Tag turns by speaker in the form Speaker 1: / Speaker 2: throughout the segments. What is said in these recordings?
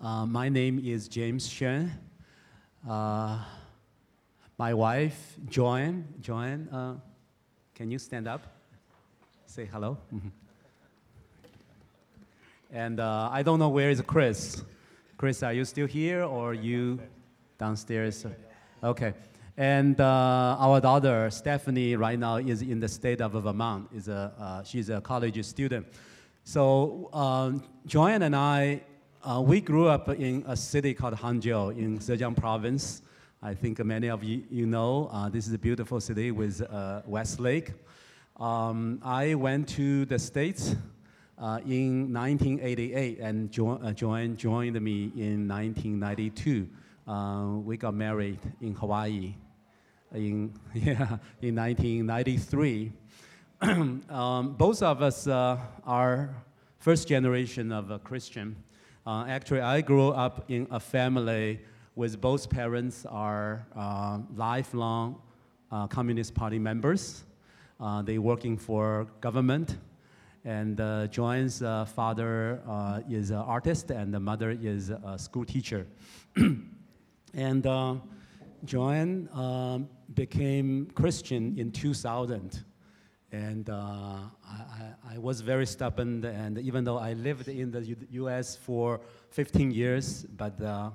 Speaker 1: Uh, my name is James Shen. Uh, my wife, Joanne. Joanne, uh, can you stand up? Say hello. Mhm. And uh, I don't know where is Chris. Chris, are you still here or you downstairs? Okay. And uh, our daughter Stephanie right now is in the state of Vermont. Is a uh, she's a college student. So um, Joanne and I, uh, we grew up in a city called Hangzhou in Zhejiang Province. I think many of you, you know uh, this is a beautiful city with uh, West Lake. Um, I went to the States uh, in 1988 and jo- uh, Joanne joined me in 1992. Uh, we got married in Hawaii in, yeah, in 1993. um, both of us uh, are first generation of a Christian. Uh, actually, I grew up in a family with both parents are uh, lifelong uh, Communist Party members. Uh, they working for government. And uh, Joanne's uh, father uh, is an artist, and the mother is a school teacher. and Joanne um, became Christian in 2000. And uh, I, I, was very stubborn, and even though I lived in the U- US for 15 years, but uh,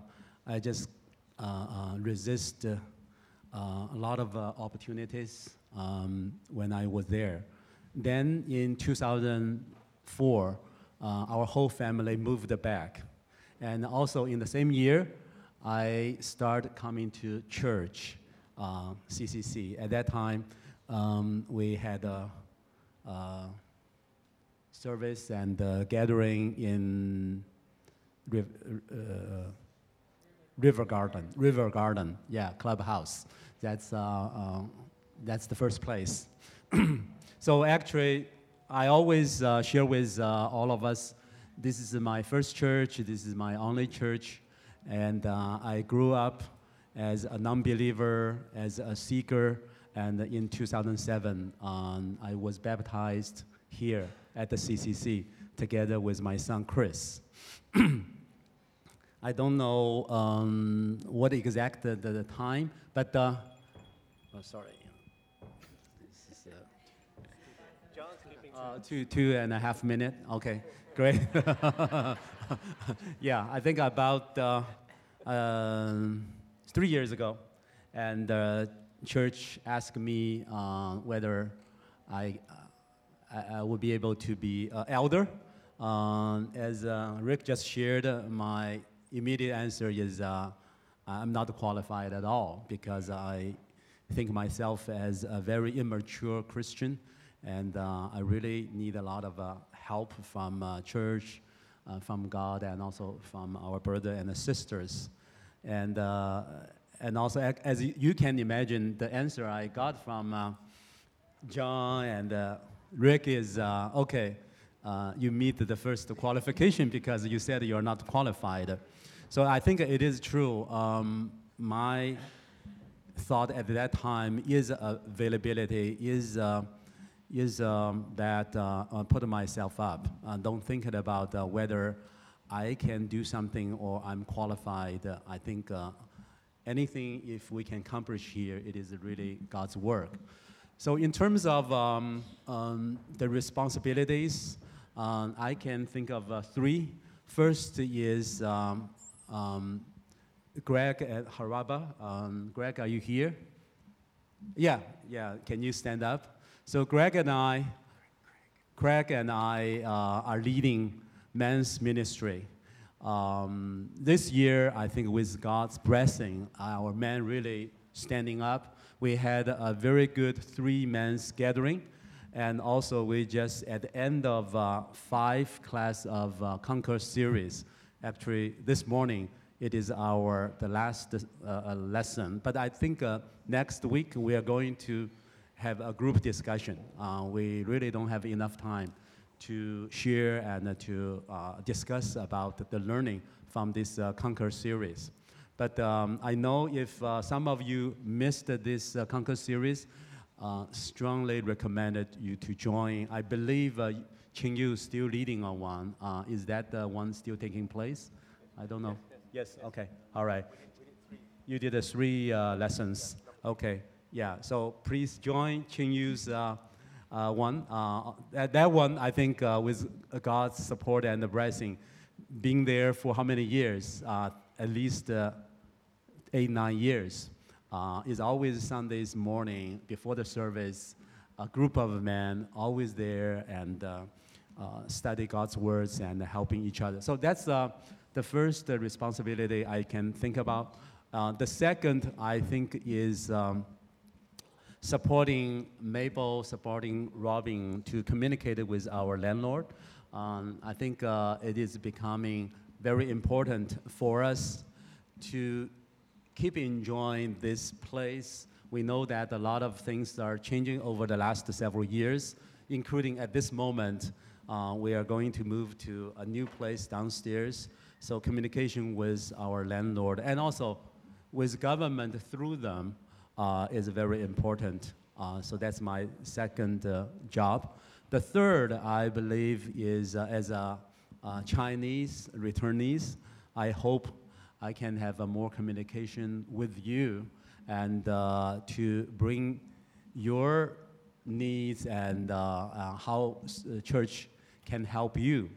Speaker 1: I just uh, uh, resist uh, a lot of uh, opportunities um, when I was there. Then in 2004, uh, our whole family moved back. And also in the same year, I started coming to church, CCC. At that time, um, we had a, uh service and uh, gathering in Riv- uh, River Garden. River Garden, yeah, clubhouse. That's, uh, uh, that's the first place. so actually, I always uh, share with uh, all of us this is my first church, this is my only church, and uh, I grew up as a non believer, as a seeker, and in 2007, um, I was baptized here at the CCC together with my son Chris. I don't know um, what exact the, the time, but uh, oh, sorry. Is, uh, uh, two, two and a half minute. Okay, great. yeah, I think about uh, um, three years ago, and the church asked me uh, whether I, uh, I, I would be able to be uh, elder. Um, as uh, Rick just shared, uh, my immediate answer is I'm not qualified at all because I think myself as a very immature Christian, and I really need a lot of help from church, from God, and also from our brother and sisters. And, and also, as you can imagine, the answer I got from uh, John and uh, Rick is uh, okay, uh, you meet the first qualification because you said you're not qualified. So I think it is true. Um, my thought at that time is availability, is, uh, is um, that uh, uh, put myself up. Uh, don't think about whether I can do something or I'm qualified. I think anything, if we can accomplish here, it is really God's work. So, in terms of um, um, the responsibilities, um, I can think of uh, three. First is um, um, Greg at Haraba. Um, Greg, are you here? Yeah, yeah. Can you stand up? So, Greg and I, Craig and I uh, are leading men's ministry. Um, this year, I think with God's blessing, our men really standing up. We had a very good three men's gathering, and also we just at the end of uh, five class of uh, Conquer series. Actually, this morning it is our the last uh, uh, lesson. But I think uh, next week we are going to have a group discussion. Uh, we really don't have enough time to share and uh, to uh, discuss about the learning from this uh, Conquer series. But um, I know if uh, some of you missed this uh, Conquer series, uh, strongly recommended you to join. I believe uh, Qing Yu is still leading on one. Uh, is that the one still taking place? I don't know. Yes, okay, all right. You did the three uh, lessons. Okay, yeah, so please join Qing Yu's uh, uh, one. Uh, that, that one, I think, uh, with God's support and the blessing, being there for how many years? Uh, at least uh, eight, nine years. Uh, is always Sundays morning before the service, a group of men always there and uh, uh, study God's words and helping each other. So that's uh, the first uh, responsibility I can think about. Uh, the second, I think, is um, supporting Mabel, supporting Robin to communicate with our landlord. Um, I think uh, it is becoming very important for us to keep enjoying this place. We know that a lot of things are changing over the last several years, including at this moment, uh, we are going to move to a new place downstairs. So communication with our landlord and also with government through them is very important. Uh, so that's my second uh, job. The third, I believe, is uh, as a uh, Chinese returnees. I hope I can have a more communication with you and uh, to bring your needs and uh, uh, how uh, church can help you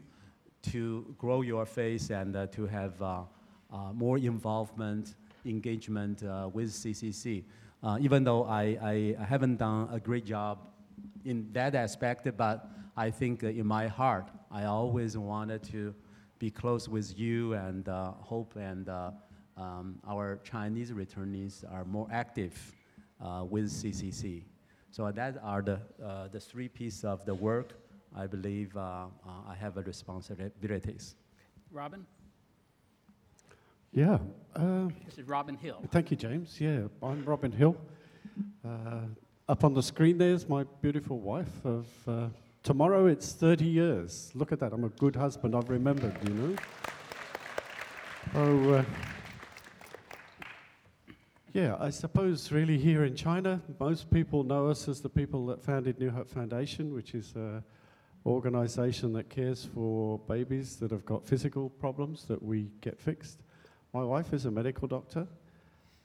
Speaker 1: to grow your faith and uh, to have uh, uh, more involvement, engagement uh, with CCC. Uh, even though I, I, haven't done a great job in that aspect, but I think in my heart, I always wanted to be close with you and uh, hope and uh, um, our Chinese returnees are more active uh, with CCC. So that are the, uh, the three pieces of the work I believe uh, uh, I have a responsibilities.
Speaker 2: Robin?
Speaker 3: Yeah. Uh,
Speaker 2: This is Robin Hill.
Speaker 3: thank you, James. Yeah, I'm Robin Hill. Uh, up on the screen there's my beautiful wife of uh, tomorrow it's 30 years. Look at that. I'm a good husband. I've remembered, you know. Oh, uh, yeah, I suppose really here in China, most people know us as the people that founded New Hope Foundation, which is an organization that cares for babies that have got physical problems that we get fixed. My wife is a medical doctor,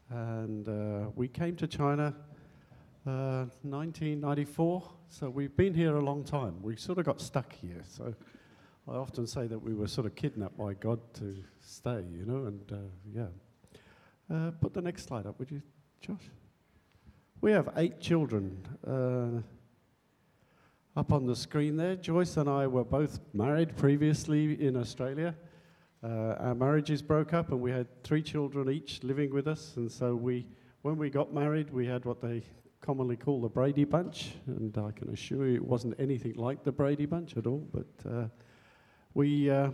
Speaker 3: and uh, we came to China uh, 1994. So we've been here a long time. We sort of got stuck here. So I often say that we were sort of kidnapped by God to stay, you know, and uh, yeah. Uh, put the next slide up, would you, Josh? We have eight children. Uh, up on the screen there, Joyce and I were both married previously in Australia. Uh, our marriages broke up, and we had three children each living with us. And so we, when we got married, we had what they commonly call the Brady Bunch, and I can assure you it wasn't anything like the Brady Bunch at all. But uh, we uh,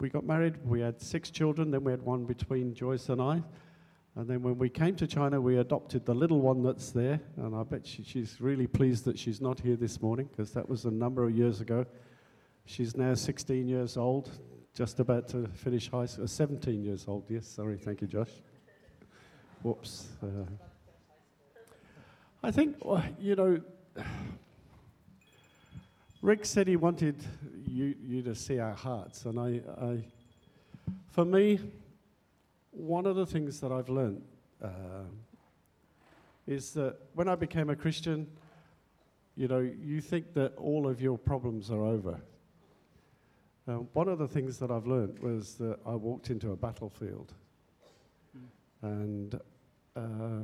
Speaker 3: we got married. We had six children. Then we had one between Joyce and I. And then when we came to China, we adopted the little one that's there. And I bet she, she's really pleased that she's not here this morning because that was a number of years ago. She's now 16 years old, just about to finish high school. 17 years old, yes, sorry, thank you, Josh. Whoops. Uh, I think, you know, Rick said he wanted you, you to see our hearts. And I, I, for me, one of the things that I've learned uh, is that when I became a Christian, you know, you think that all of your problems are over. Uh, one of the things that I've learned was that I walked into a battlefield. And, uh,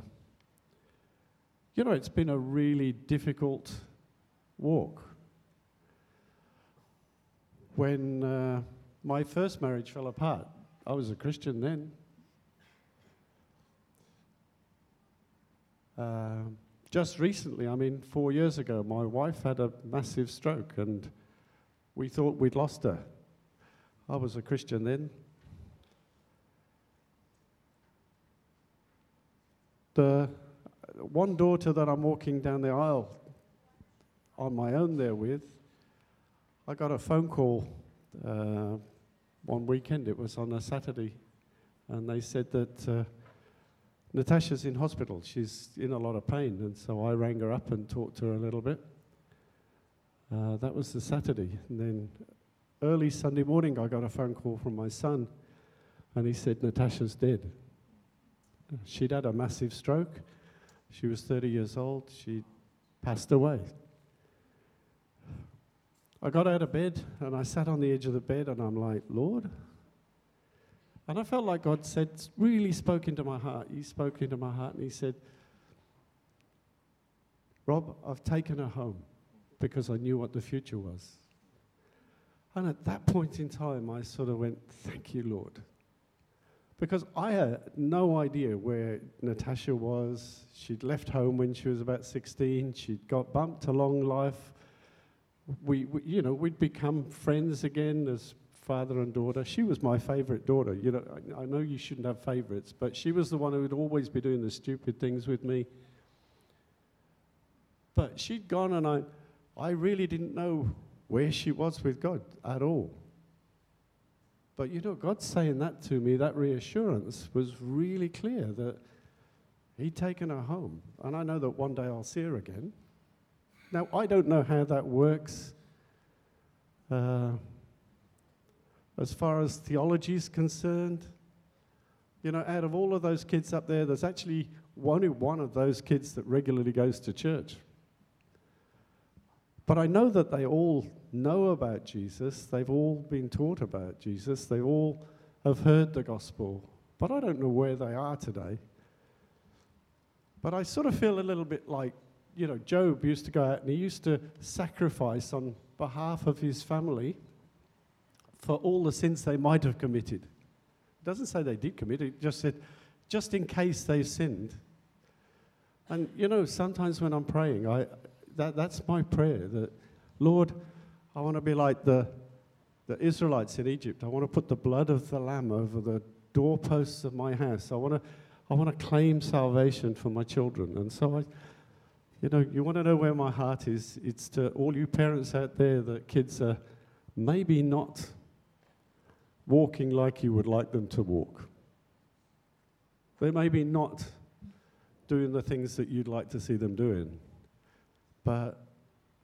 Speaker 3: you know, it's been a really difficult walk. When uh, my first marriage fell apart, I was a Christian then. Uh, just recently, I mean, four years ago, my wife had a massive stroke and we thought we'd lost her. I was a Christian then. The one daughter that I'm walking down the aisle on my own there with, I got a phone call uh, one weekend, it was on a Saturday, and they said that. Uh, Natasha's in hospital. She's in a lot of pain. And so I rang her up and talked to her a little bit. Uh, that was the Saturday. And then early Sunday morning, I got a phone call from my son. And he said, Natasha's dead. She'd had a massive stroke. She was 30 years old. She passed away. I got out of bed and I sat on the edge of the bed and I'm like, Lord. And I felt like God said, really spoke into my heart. He spoke into my heart and He said, Rob, I've taken her home because I knew what the future was. And at that point in time, I sort of went, Thank you, Lord. Because I had no idea where Natasha was. She'd left home when she was about 16. She'd got bumped along life. We, we you know, we'd become friends again as father and daughter. She was my favorite daughter. You know, I, I know you shouldn't have favorites, but she was the one who would always be doing the stupid things with me. But she'd gone, and I, I really didn't know where she was with God at all. But you know, God saying that to me, that reassurance was really clear that He'd taken her home. And I know that one day I'll see her again. Now, I don't know how that works. Uh, as far as theology is concerned, you know, out of all of those kids up there, there's actually only one of those kids that regularly goes to church. But I know that they all know about Jesus. They've all been taught about Jesus. They all have heard the gospel. But I don't know where they are today. But I sort of feel a little bit like, you know, Job used to go out and he used to sacrifice on behalf of his family for all the sins they might have committed. It doesn't say they did commit, it just said, just in case they've sinned. And, you know, sometimes when I'm praying, I, that, that's my prayer that, Lord, I want to be like the, the Israelites in Egypt. I want to put the blood of the Lamb over the doorposts of my house. I want to, I want to claim salvation for my children. And so I, you know, you want to know where my heart is. It's to all you parents out there that kids are maybe not walking like you would like them to walk. They may be not doing the things that you'd like to see them doing. But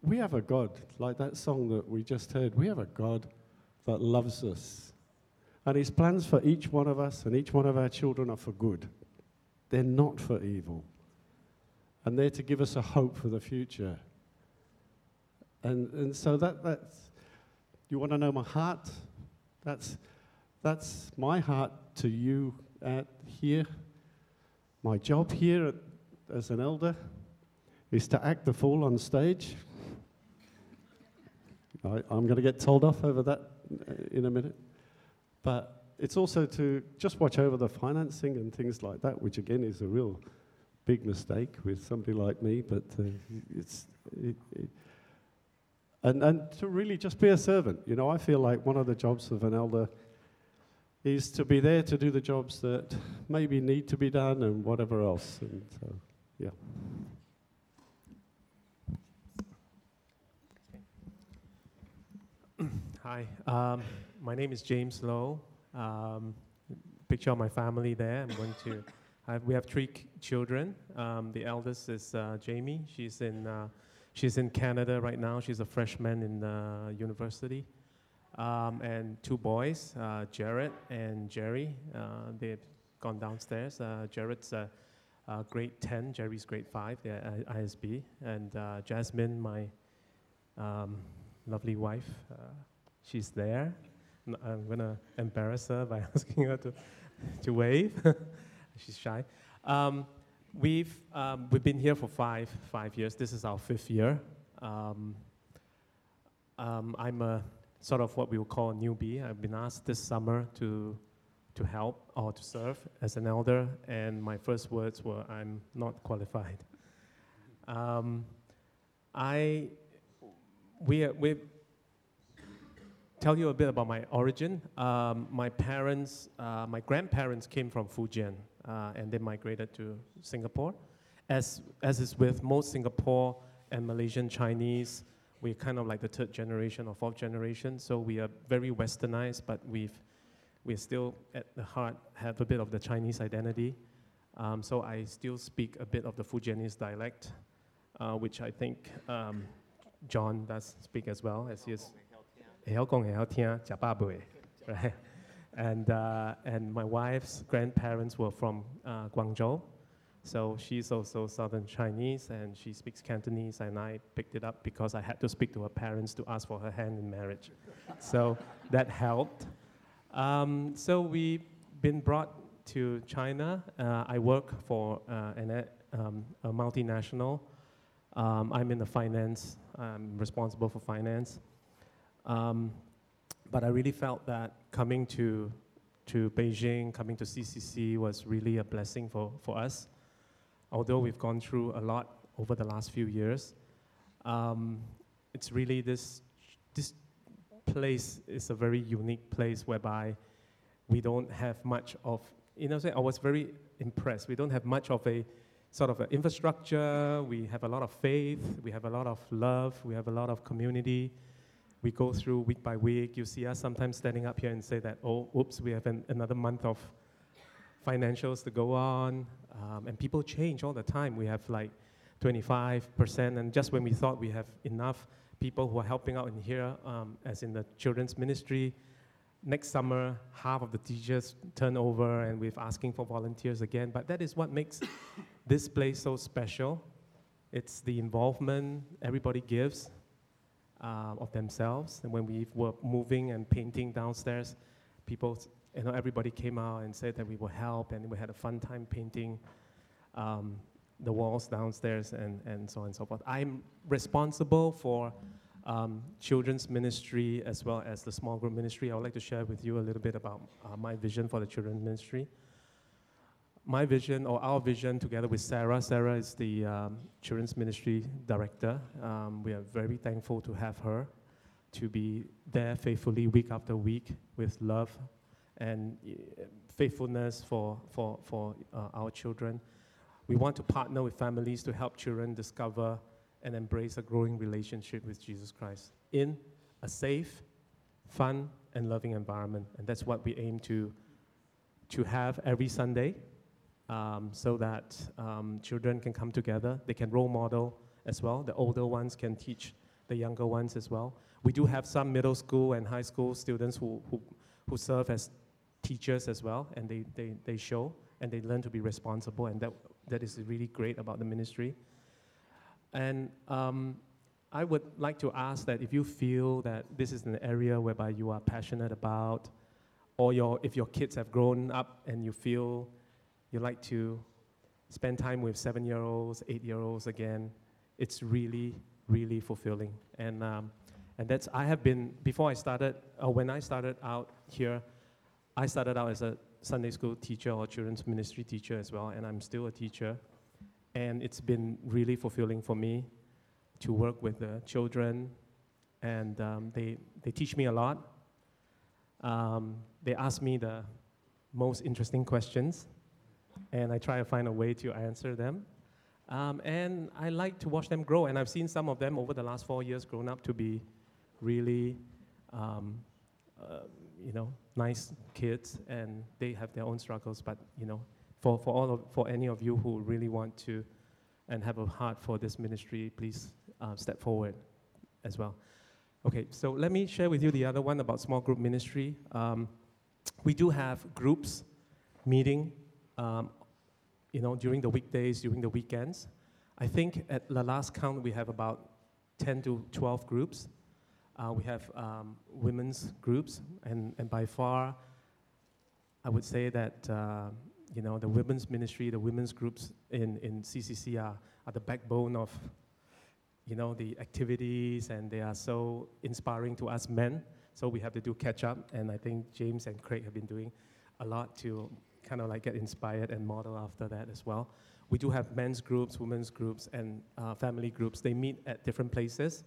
Speaker 3: we have a God, like that song that we just heard, we have a God that loves us. And his plans for each one of us and each one of our children are for good. They're not for evil. And they're to give us a hope for the future. And, and so that, that's, you want to know my heart? That's, that's my heart to you at here. My job here at, as an elder is to act the fool on stage. I, am going to get told off over that uh, in a minute. But it's also to just watch over the financing and things like that, which again is a real big mistake with somebody like me. But uh, it's. It, it, and, and to really just be a servant. You know, I feel like one of the jobs of an elder is to be there to do the jobs that maybe need to be done and whatever else. And so, yeah.
Speaker 2: Hi, um, my name is James Lowe. Um, picture of my family there. I'm going to. Have, we have three children. Um, the eldest is uh, Jamie. She's in uh, she's in Canada right now. She's a freshman in uh, university. Um, and two boys, uh, Jared and Jerry. Uh, they've gone downstairs. Uh, Jared's grade 10. Jerry's grade 5. They're ISB. And Jasmine, my um, lovely wife she's there. I'm gonna embarrass her by asking her to, to wave. she's shy. Um, we've um, we've been here for five five years. This is our fifth year. Um, um, I'm a sort of what we would call a newbie. I've been asked this summer to to help or to serve as an elder, and my first words were, "I'm not qualified." Um, I we we tell you a bit about my origin. Um, my parents, uh, my grandparents came from Fujian, uh, and they migrated to Singapore. As, as is with most Singapore and Malaysian Chinese, we're kind of like the third generation or fourth generation, so we are very westernized, but we've, we still at the heart have a bit of the Chinese identity. Um, so I still speak a bit of the Fujianese dialect, uh, which I think um, John does speak as well, as he is 会晓讲会晓听，食饱未？Right? and, uh, and my wife's grandparents were from uh, Guangzhou. So she's also Southern Chinese and she speaks Cantonese, and I picked it up because I had to speak to her parents to ask for her hand in marriage. so that helped. Um, so we've been brought to China. Uh, I work for uh, an, um, a multinational. Um, I'm in the finance, I'm responsible for finance. Um, but I really felt that coming to, to Beijing, coming to CCC was really a blessing for, for us. Although we've gone through a lot over the last few years, um, it's really this, this place is a very unique place whereby we don't have much of, you know, I was very impressed. We don't have much of a sort of infrastructure. We have a lot of faith. We have a lot of love. We have a lot of community. We go through week by week. You see us sometimes standing up here and say that, oh, oops, we have an, another month of financials to go on. Um, and people change all the time. We have like 25%, and just when we thought we have enough people who are helping out in here, um, as in the children's ministry, next summer, half of the teachers turn over and we're asking for volunteers again. But that is what makes this place so special. It's the involvement everybody gives uh, of themselves. And when we were moving and painting downstairs, people, you know, everybody came out and said that we will help, and we had a fun time painting um, the walls downstairs and, and so on and so forth. I'm responsible for um, children's ministry as well as the small group ministry. I would like to share with you a little bit about uh, my vision for the children's ministry. My vision, or our vision, together with Sarah. Sarah is the um, children's ministry director. Um, we are very thankful to have her to be there faithfully week after week with love and uh, faithfulness for, for, for uh, our children. We want to partner with families to help children discover and embrace a growing relationship with Jesus Christ in a safe, fun, and loving environment. And that's what we aim to, to have every Sunday um, so that um, children can come together. They can role model as well. The older ones can teach the younger ones as well. We do have some middle school and high school students who, who, who serve as teachers as well, and they, they, they show and they learn to be responsible, and that, that is really great about the ministry. And um, I would like to ask that if you feel that this is an area whereby you are passionate about, or your, if your kids have grown up and you feel you like to spend time with seven year olds, eight year olds again, it's really, really fulfilling. And, um, and that's, I have been, before I started, uh, when I started out here, I started out as a Sunday school teacher or children's ministry teacher as well, and I'm still a teacher. And it's been really fulfilling for me to work with the children, and um, they, they teach me a lot. Um, they ask me the most interesting questions, and I try to find a way to answer them. Um, and I like to watch them grow, and I've seen some of them over the last four years grown up to be really, um, uh, you know, nice kids, and they have their own struggles, but, you know, for, for, all of, for any of you who really want to and have a heart for this ministry, please uh, step forward as well. Okay, so let me share with you the other one about small group ministry. Um, we do have groups meeting, um, you know, during the weekdays, during the weekends. I think at the last count we have about 10 to 12 groups. Uh, we have um, women's groups, and, and by far, I would say that uh, you know, the women's ministry, the women's groups in, in CCC are, are the backbone of, you know, the activities, and they are so inspiring to us men. So we have to do catch up, and I think James and Craig have been doing a lot to kind of like get inspired and model after that as well. We do have men's groups, women's groups, and uh, family groups. They meet at different places.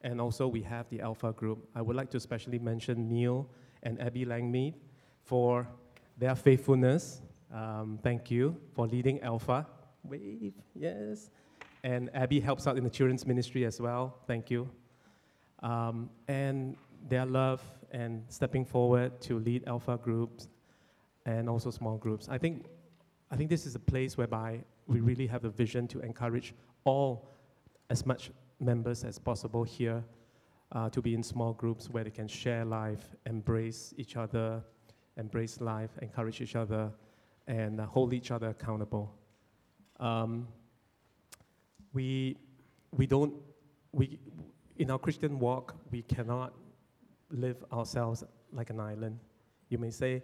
Speaker 2: And also we have the Alpha group. I would like to especially mention Neil and Abby Langmead for their faithfulness um, thank you for leading Alpha. Wave, yes. And Abby helps out in the children's ministry as well. Thank you. Um, and their love and stepping forward to lead Alpha groups and also small groups. I think, I think this is a place whereby we really have a vision to encourage all, as much members as possible here, uh, to be in small groups where they can share life, embrace each other, embrace life, encourage each other, and uh, hold each other accountable. Um, we, we don't, we, in our Christian walk, we cannot live ourselves like an island. You may say,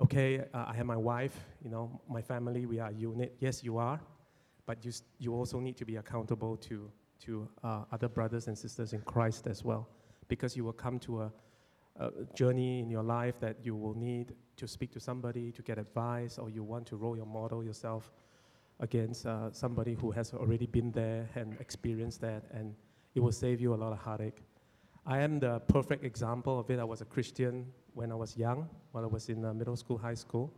Speaker 2: okay, uh, I have my wife, you know, my family, we are a unit. Yes, you are, but you, you also need to be accountable to, to uh, other brothers and sisters in Christ as well, because you will come to a, a journey in your life that you will need to speak to somebody to get advice, or you want to role your model yourself against uh, somebody who has already been there and experienced that, and it will save you a lot of heartache. I am the perfect example of it. I was a Christian when I was young, while I was in uh, middle school, high school.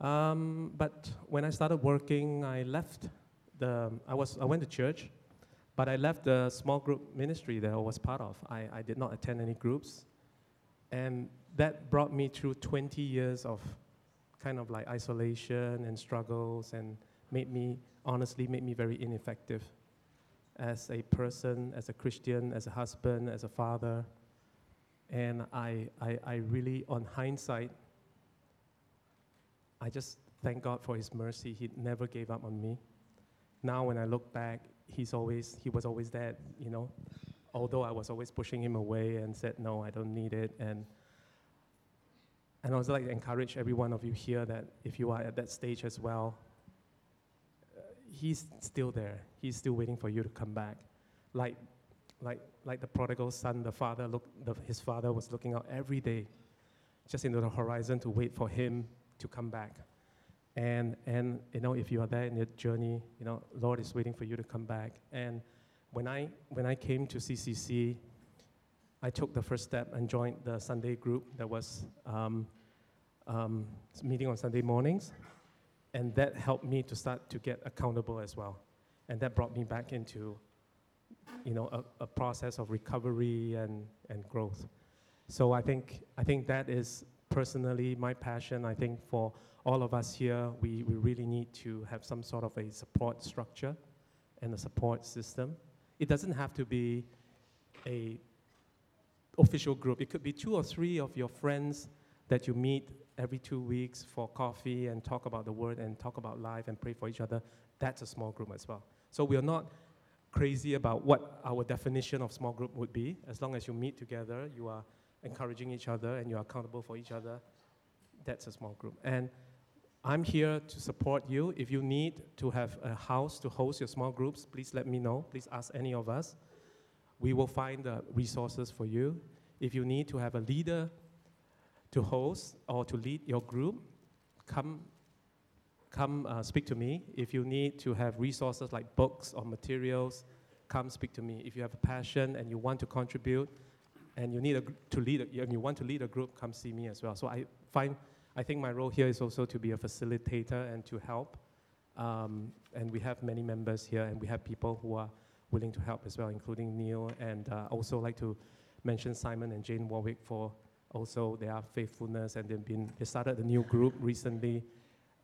Speaker 2: Um, but when I started working, I left the, I, was, I went to church, but I left the small group ministry that I was part of. I, I did not attend any groups. And that brought me through 20 years of kind of like isolation and struggles and made me, honestly, made me very ineffective as a person, as a Christian, as a husband, as a father. And I, I, I really, on hindsight, I just thank God for His mercy. He never gave up on me. Now, when I look back, He's always, He was always there, you know. Although I was always pushing Him away and said, no, I don't need it. And and I would like to encourage every one of you here that if you are at that stage as well, uh, he's still there. He's still waiting for you to come back. Like, like, like the prodigal son, the father look, the, his father was looking out every day just into the horizon to wait for him to come back. And, and you know, if you are there in your journey, you know, Lord is waiting for you to come back. And when I, when I came to CCC, I took the first step and joined the Sunday group that was um, um, meeting on Sunday mornings. And that helped me to start to get accountable as well. And that brought me back into you know, a, a process of recovery and, and growth. So I think, I think that is personally my passion. I think for all of us here, we, we really need to have some sort of a support structure and a support system. It doesn't have to be a official group. It could be two or three of your friends that you meet every two weeks for coffee and talk about the word and talk about life and pray for each other. That's a small group as well. So we are not crazy about what our definition of small group would be. As long as you meet together, you are encouraging each other and you are accountable for each other. That's a small group. And I'm here to support you. If you need to have a house to host your small groups, please let me know. Please ask any of us. We will find the resources for you. If you need to have a leader to host or to lead your group, come, come uh, speak to me. If you need to have resources like books or materials, come speak to me. If you have a passion and you want to contribute, and you need a, to lead, a, and you want to lead a group, come see me as well. So I find, I think my role here is also to be a facilitator and to help. Um, and we have many members here, and we have people who are willing to help as well, including Neil, and uh, also like to mention Simon and Jane Warwick for also their faithfulness, and they've been they started a new group recently,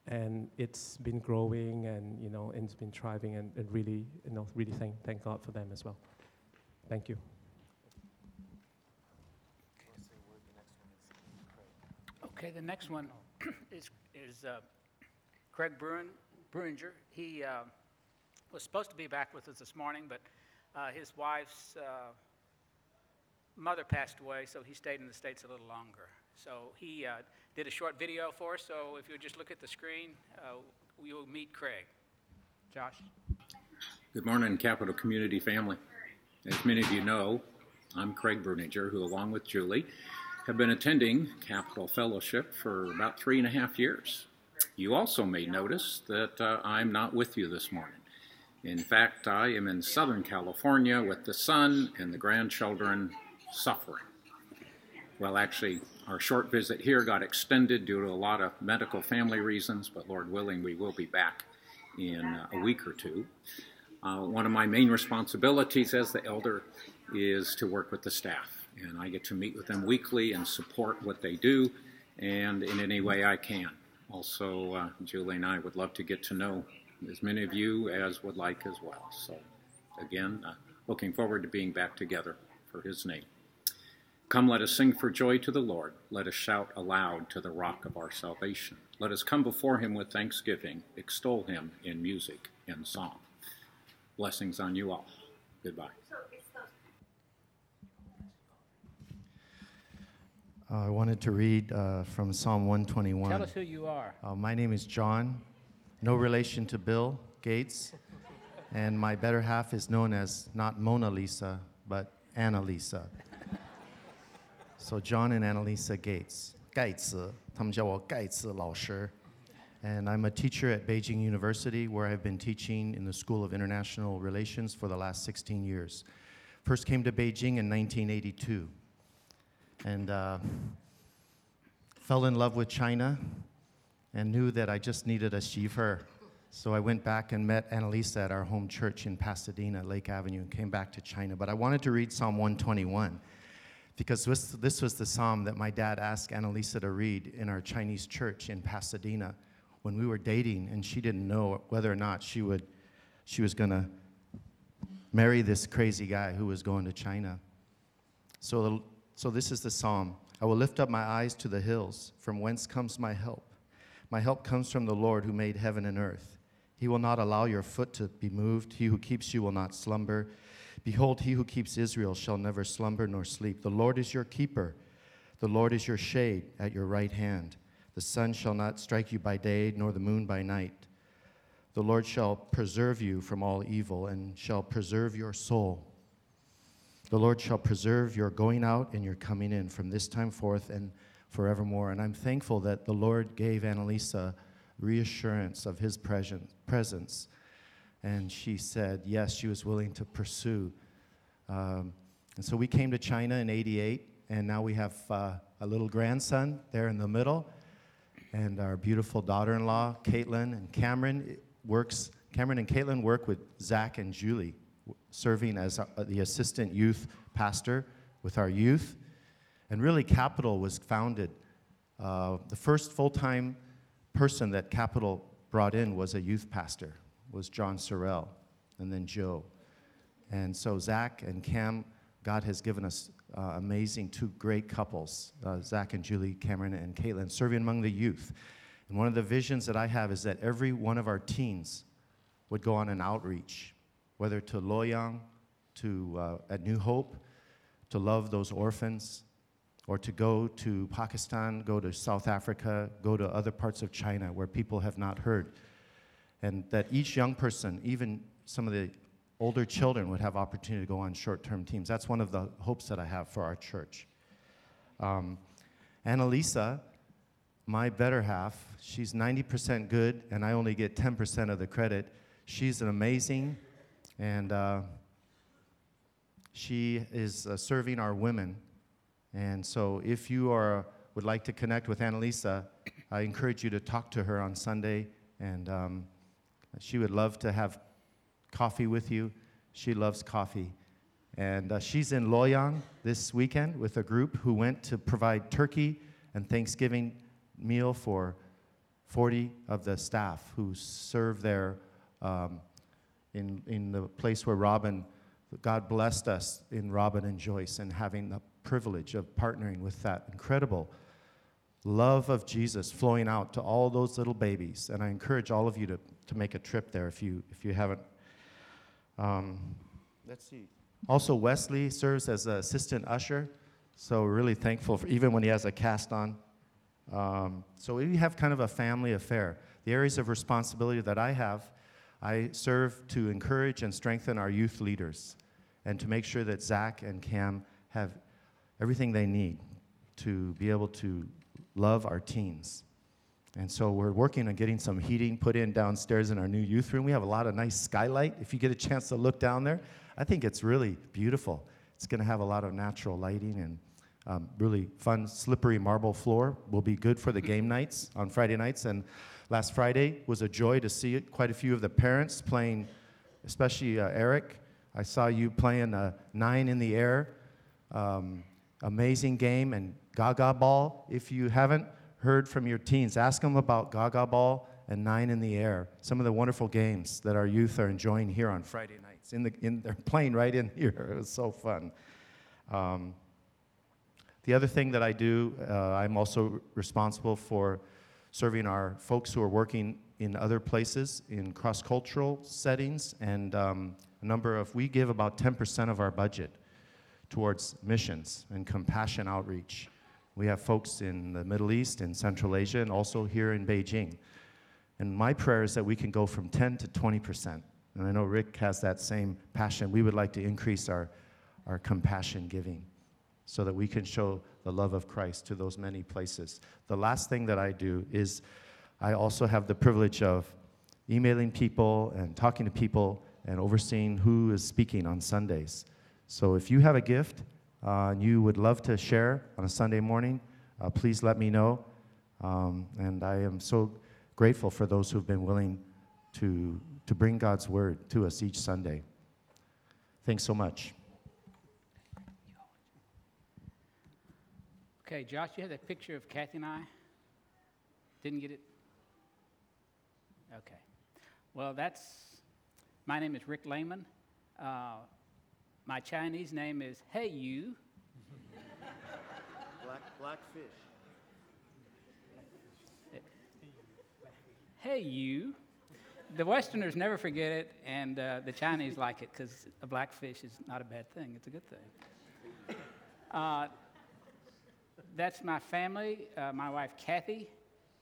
Speaker 2: and it's been growing, and you know, and it's been thriving, and, and really, you know, really thank thank God for them as well. Thank you.
Speaker 4: Okay, the next one is, is uh, Craig Bruin, Bruinger. He uh, was supposed to be back with us this morning, but uh, his wife's uh, mother passed away, so he stayed in the States a little longer. So he uh, did a short video for us, so if you just look at the screen, uh, we will meet Craig. Josh?
Speaker 5: Good morning, Capital Community family. As many of you know, I'm Craig Bruninger, who, along with Julie, have been attending Capital Fellowship for about three and a half years. You also may notice that uh, I'm not with you this morning. In fact, I am in Southern California with the son and the grandchildren suffering. Well, actually, our short visit here got extended due to a lot of medical family reasons, but Lord willing, we will be back in uh, a week or two. Uh, one of my main responsibilities as the elder is to work with the staff, and I get to meet with them weekly and support what they do, and in any way I can. Also, uh, Julie and I would love to get to know as many of you as would like as well. So, again, uh, looking forward to being back together for His name. Come, let us sing for joy to the Lord. Let us shout aloud to the rock of our salvation. Let us come before him with thanksgiving, extol him in music and song. Blessings on you all. Goodbye.
Speaker 6: Uh, I wanted to read uh, from Psalm 121.
Speaker 4: Tell us who you are.
Speaker 6: Uh, my name is John, no relation to Bill Gates, and my better half is known as not Mona Lisa, but Annalisa. so John and Annalisa Gates, 盖茨,他们叫我盖茨老师. And I'm a teacher at Beijing University, where I've been teaching in the School of International Relations for the last 16 years. First came to Beijing in 1982 and uh, fell in love with China and knew that I just needed a shiver. So I went back and met Annalisa at our home church in Pasadena, Lake Avenue, and came back to China. But I wanted to read Psalm 121 because this, this was the psalm that my dad asked Annalisa to read in our Chinese church in Pasadena when we were dating, and she didn't know whether or not she, would, she was going to marry this crazy guy who was going to China. So so this is the psalm I will lift up my eyes to the hills, from whence comes my help. My help comes from the Lord who made heaven and earth. He will not allow your foot to be moved. He who keeps you will not slumber. Behold, he who keeps Israel shall never slumber nor sleep. The Lord is your keeper. The Lord is your shade at your right hand. The sun shall not strike you by day, nor the moon by night. The Lord shall preserve you from all evil and shall preserve your soul. The Lord shall preserve your going out and your coming in from this time forth and forevermore. And I'm thankful that the Lord gave Annalisa reassurance of his presence. And she said, yes, she was willing to pursue. Um, and so we came to China in 88, and now we have uh, a little grandson there in the middle. And our beautiful daughter in law, Caitlin, and Cameron works. Cameron and Caitlin work with Zach and Julie serving as the assistant youth pastor with our youth. And really, Capital was founded. Uh, the first full time person that Capital brought in was a youth pastor, was John Sorrell, and then Joe. And so, Zach and Cam, God has given us uh, amazing two great couples, uh, Zach and Julie Cameron and Caitlin, serving among the youth. And one of the visions that I have is that every one of our teens would go on an outreach whether to Luoyang, to uh, at New Hope, to love those orphans, or to go to Pakistan, go to South Africa, go to other parts of China where people have not heard. And that each young person, even some of the older children, would have opportunity to go on short-term teams. That's one of the hopes that I have for our church. Um, Annalisa, my better half, she's 90% good, and I only get 10% of the credit. She's an amazing and uh, she is uh, serving our women. And so, if you are would like to connect with Annalisa, I encourage you to talk to her on Sunday, and um, she would love to have coffee with you. She loves coffee. And uh, she's in Luoyang this weekend with a group who went to provide turkey and Thanksgiving meal for 40 of the staff who serve there um, in, in the place where Robin, God blessed us in Robin and Joyce and having the privilege of partnering with that incredible love of Jesus flowing out to all those little babies. And I encourage all of you to, to make a trip there if you, if you haven't. Um, let's see. Also, Wesley serves as an assistant usher, so we're really thankful for even when he has a cast on. Um, so we have kind of a family affair. The areas of responsibility that I have I serve to encourage and strengthen our youth leaders and to make sure that Zach and Cam have everything they need to be able to love our teens. And so we're working on getting some heating put in downstairs in our new youth room. We have a lot of nice skylight. If you get a chance to look down there, I think it's really beautiful. It's going to have a lot of natural lighting and um, really fun, slippery marble floor. Will be good for the game nights on Friday nights. And Last Friday was a joy to see it. Quite a few of the parents playing, especially uh, Eric. I saw you playing a nine in the air. Um, amazing game and Gaga Ball. If you haven't heard from your teens, ask them about Gaga Ball and Nine in the Air. Some of the wonderful games that our youth are enjoying here on Friday nights. In the, in, they're playing right in here. It was so fun. Um, The other thing that I do, uh, I'm also responsible for serving our folks who are working in other places in cross cultural settings. And um, a number of, we give about 10% of our budget towards missions and compassion outreach. We have folks in the Middle East and Central Asia and also here in Beijing. And my prayer is that we can go from 10 to 20%. And I know Rick has that same passion. We would like to increase our, our compassion giving so that we can show the love of Christ to those many places. The last thing that I do is I also have the privilege of emailing people and talking to people and overseeing who is speaking on Sundays. So if you have a gift uh, you would love to share on a Sunday morning, uh, please let me know. Um, and I am so grateful for those who've been willing to, to bring God's word to us each Sunday. Thanks so much.
Speaker 4: Okay, Josh, you had that picture of Kathy and I? Didn't get it? Okay. Well, that's, my name is Rick Lehman. Uh, my Chinese name is Hey You.
Speaker 6: Black, blackfish.
Speaker 4: Hey You. The Westerners never forget it, and uh, the Chinese like it because a blackfish is not a bad thing. It's a good thing. Uh, that's my family. Uh, my wife, Kathy.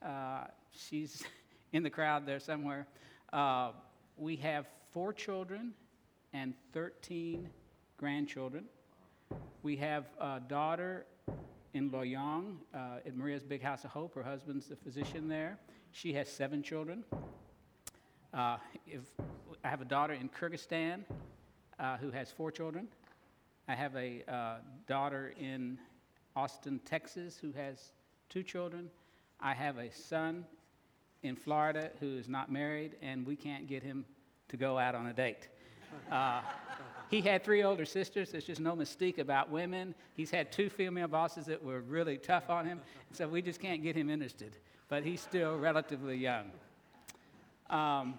Speaker 4: Uh, she's in the crowd there somewhere. Uh, we have four children and 13 grandchildren. We have a daughter in Luoyang uh, at Maria's Big House of Hope. Her husband's the physician there. She has seven children. Uh, if, I have a daughter in Kyrgyzstan uh, who has four children. I have a uh, daughter in Austin, Texas, who has two children. I have a son in Florida who is not married, and we can't get him to go out on a date. He had three older sisters. There's just no mystique about women. He's had two female bosses that were really tough on him, so we just can't get him interested. But he's still relatively young. Um,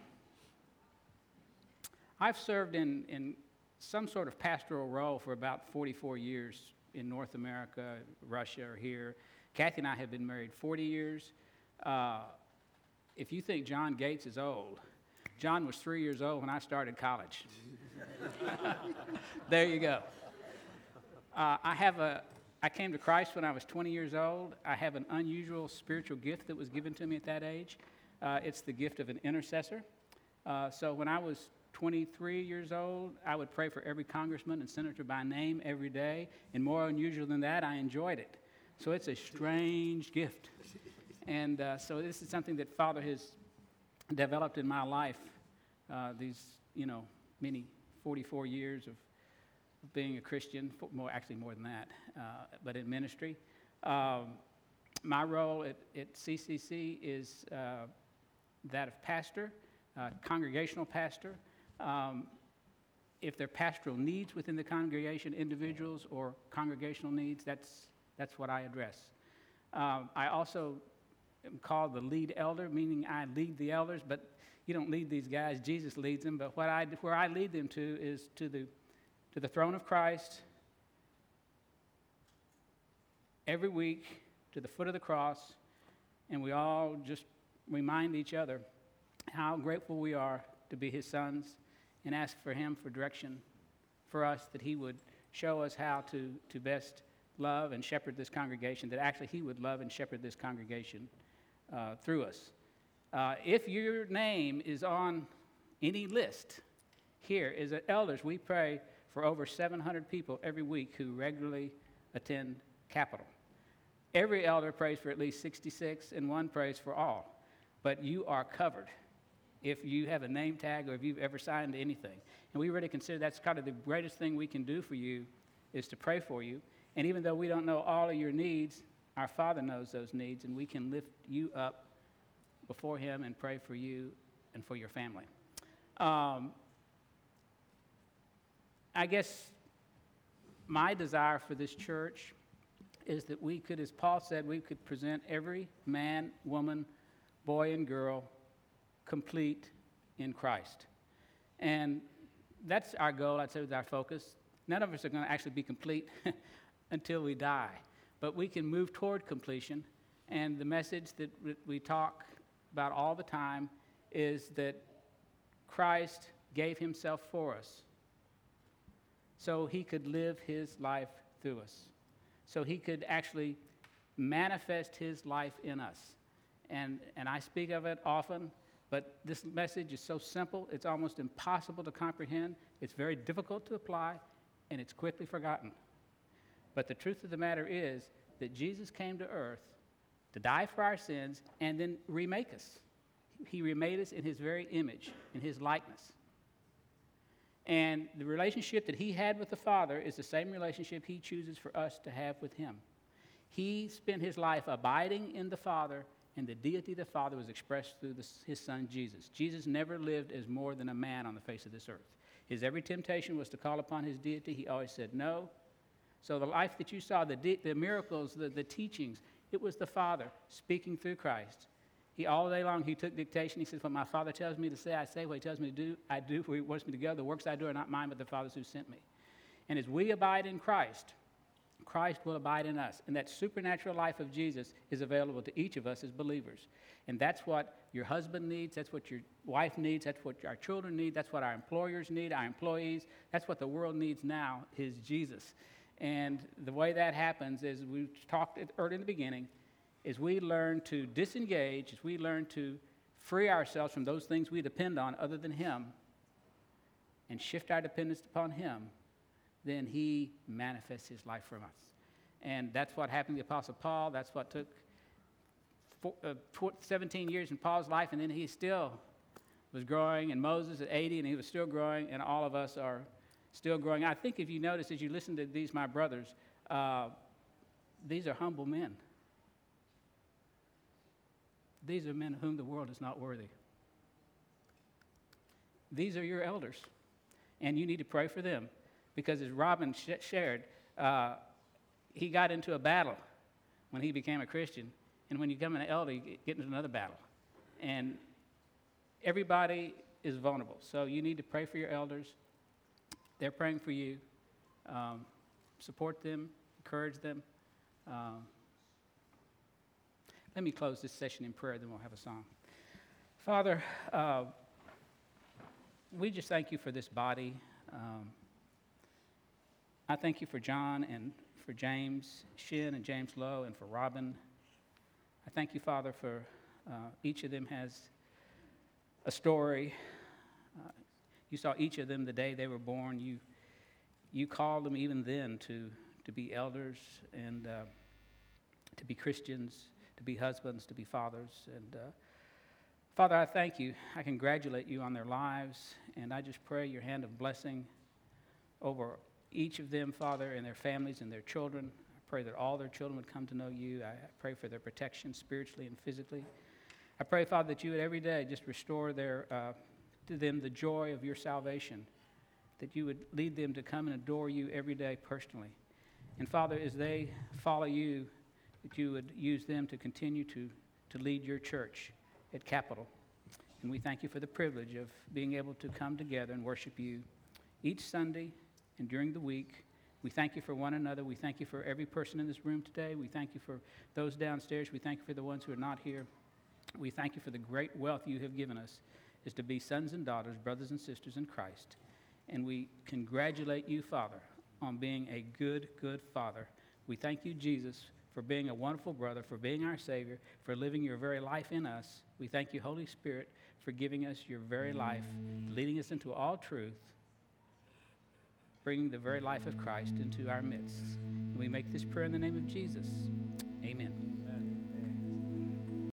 Speaker 4: I've served in, in some sort of pastoral role for about 44 years in North America, Russia, or here. Kathy and I have been married 40 years. Uh, if you think John Gates is old, John was three years old when I started college. there you go. Uh, I have a. I came to Christ when I was 20 years old. I have an unusual spiritual gift that was given to me at that age. Uh, it's the gift of an intercessor. Uh, so when I was 23 years old, I would pray for every congressman and senator by name every day. And more unusual than that, I enjoyed it. So it's a strange gift. And uh, so this is something that Father has developed in my life uh, these, you know, many 44 years of, being a Christian, more, actually more than that, uh, but in ministry. Um, my role at, at CCC is uh, that of pastor, uh, congregational pastor. Um, if there are pastoral needs within the congregation, individuals or congregational needs, that's, that's what I address. Um, I also am called the lead elder, meaning I lead the elders, but you don't lead these guys, Jesus leads them. But what I, where I lead them to is to the, to the throne of Christ every week, to the foot of the cross, and we all just remind each other how grateful we are to be his sons and ask for him for direction for us that he would show us how to, to best love and shepherd this congregation, that actually he would love and shepherd this congregation uh, through us. Uh, if your name is on any list here, is that elders, we pray for over 700 people every week who regularly attend Capital. Every elder prays for at least 66, and one prays for all. But you are covered if you have a name tag or if you've ever signed anything. And we really consider that's kind of the greatest thing we can do for you is to pray for you. And even though we don't know all of your needs, our Father knows those needs, and we can lift you up before Him and pray for you and for your family. Um, I guess my desire for this church is that we could, as Paul said, we could present every man, woman, boy, and girl complete in Christ. And that's our goal, I'd say, with our focus. None of us are going to actually be complete until we die. but we can move toward completion. And the message that we talk about all the time is that Christ gave himself for us so he could live his life through us, so he could actually manifest his life in us. And, and I speak of it often, but this message is so simple, it's almost impossible to comprehend. It's very difficult to apply, and it's quickly forgotten. But the truth of the matter is that Jesus came to earth to die for our sins and then remake us. He remade us in his very image, in his likeness. And the relationship that he had with the Father is the same relationship he chooses for us to have with him. He spent his life abiding in the Father, and the deity of the Father was expressed through the, his Son Jesus. Jesus never lived as more than a man on the face of this earth. His every temptation was to call upon his deity. He always said no. So the life that you saw, the, the miracles, the, the teachings, it was the Father speaking through Christ. He all day long he took dictation. He says, "What my Father tells me to say, I say. What He tells me to do, I do. Where He wants me to go, the works I do are not mine, but the Father's who sent me." And as we abide in Christ, Christ will abide in us. And that supernatural life of Jesus is available to each of us as believers. And that's what your husband needs. That's what your wife needs. That's what our children need. That's what our employers need, our employees. That's what the world needs now is Jesus. And the way that happens is we talked early in the beginning as we learn to disengage, as we learn to free ourselves from those things we depend on other than Him and shift our dependence upon Him, then He manifests His life from us. And that's what happened to the Apostle Paul. That's what took four, uh, 17 years in Paul's life, and then he still was growing, and Moses at 80, and he was still growing, and all of us are still growing. I think if you notice as you listen to these, my brothers, uh, these are humble men. These are men of whom the world is not worthy. These are your elders, and you need to pray for them because, as Robin sh- shared, uh, he got into a battle when he became a Christian, and when you become an elder, you get into another battle. And everybody is vulnerable, so you need to pray for your elders. They're praying for you. Um, support them, encourage them. Um, let me close this session in prayer, then we'll have a song. Father, uh, we just thank you for this body. Um, I thank you for John and for James Shin and James Lowe and for Robin. I thank you, Father, for uh, each of them has a story. You saw each of them the day they were born. You, you called them even then to, to be elders and uh, to be Christians to be husbands, to be fathers. And uh, Father, I thank you. I congratulate you on their lives, and I just pray your hand of blessing over each of them, Father, and their families and their children. I pray that all their children would come to know you. I pray for their protection spiritually and physically. I pray, Father, that you would every day just restore their, uh, to them the joy of your salvation, that you would lead them to come and adore you every day personally. And Father, as they follow you, that you would use them to continue to, to lead your church at Capital. And we thank you for the privilege of being able to come together and worship you each Sunday and during the week. We thank you for one another. We thank you for every person in this room today. We thank you for those downstairs. We thank you for the ones who are not here. We thank you for the great wealth you have given us is to be sons and daughters, brothers and sisters in Christ. And we congratulate you, Father, on being a good, good Father. We thank you, Jesus, for being a wonderful brother, for being our Savior, for living your very life in us. We thank you, Holy Spirit, for giving us your very life, leading us into all truth, bringing the very life of Christ into our midst. And we make this prayer in the name of Jesus. Amen.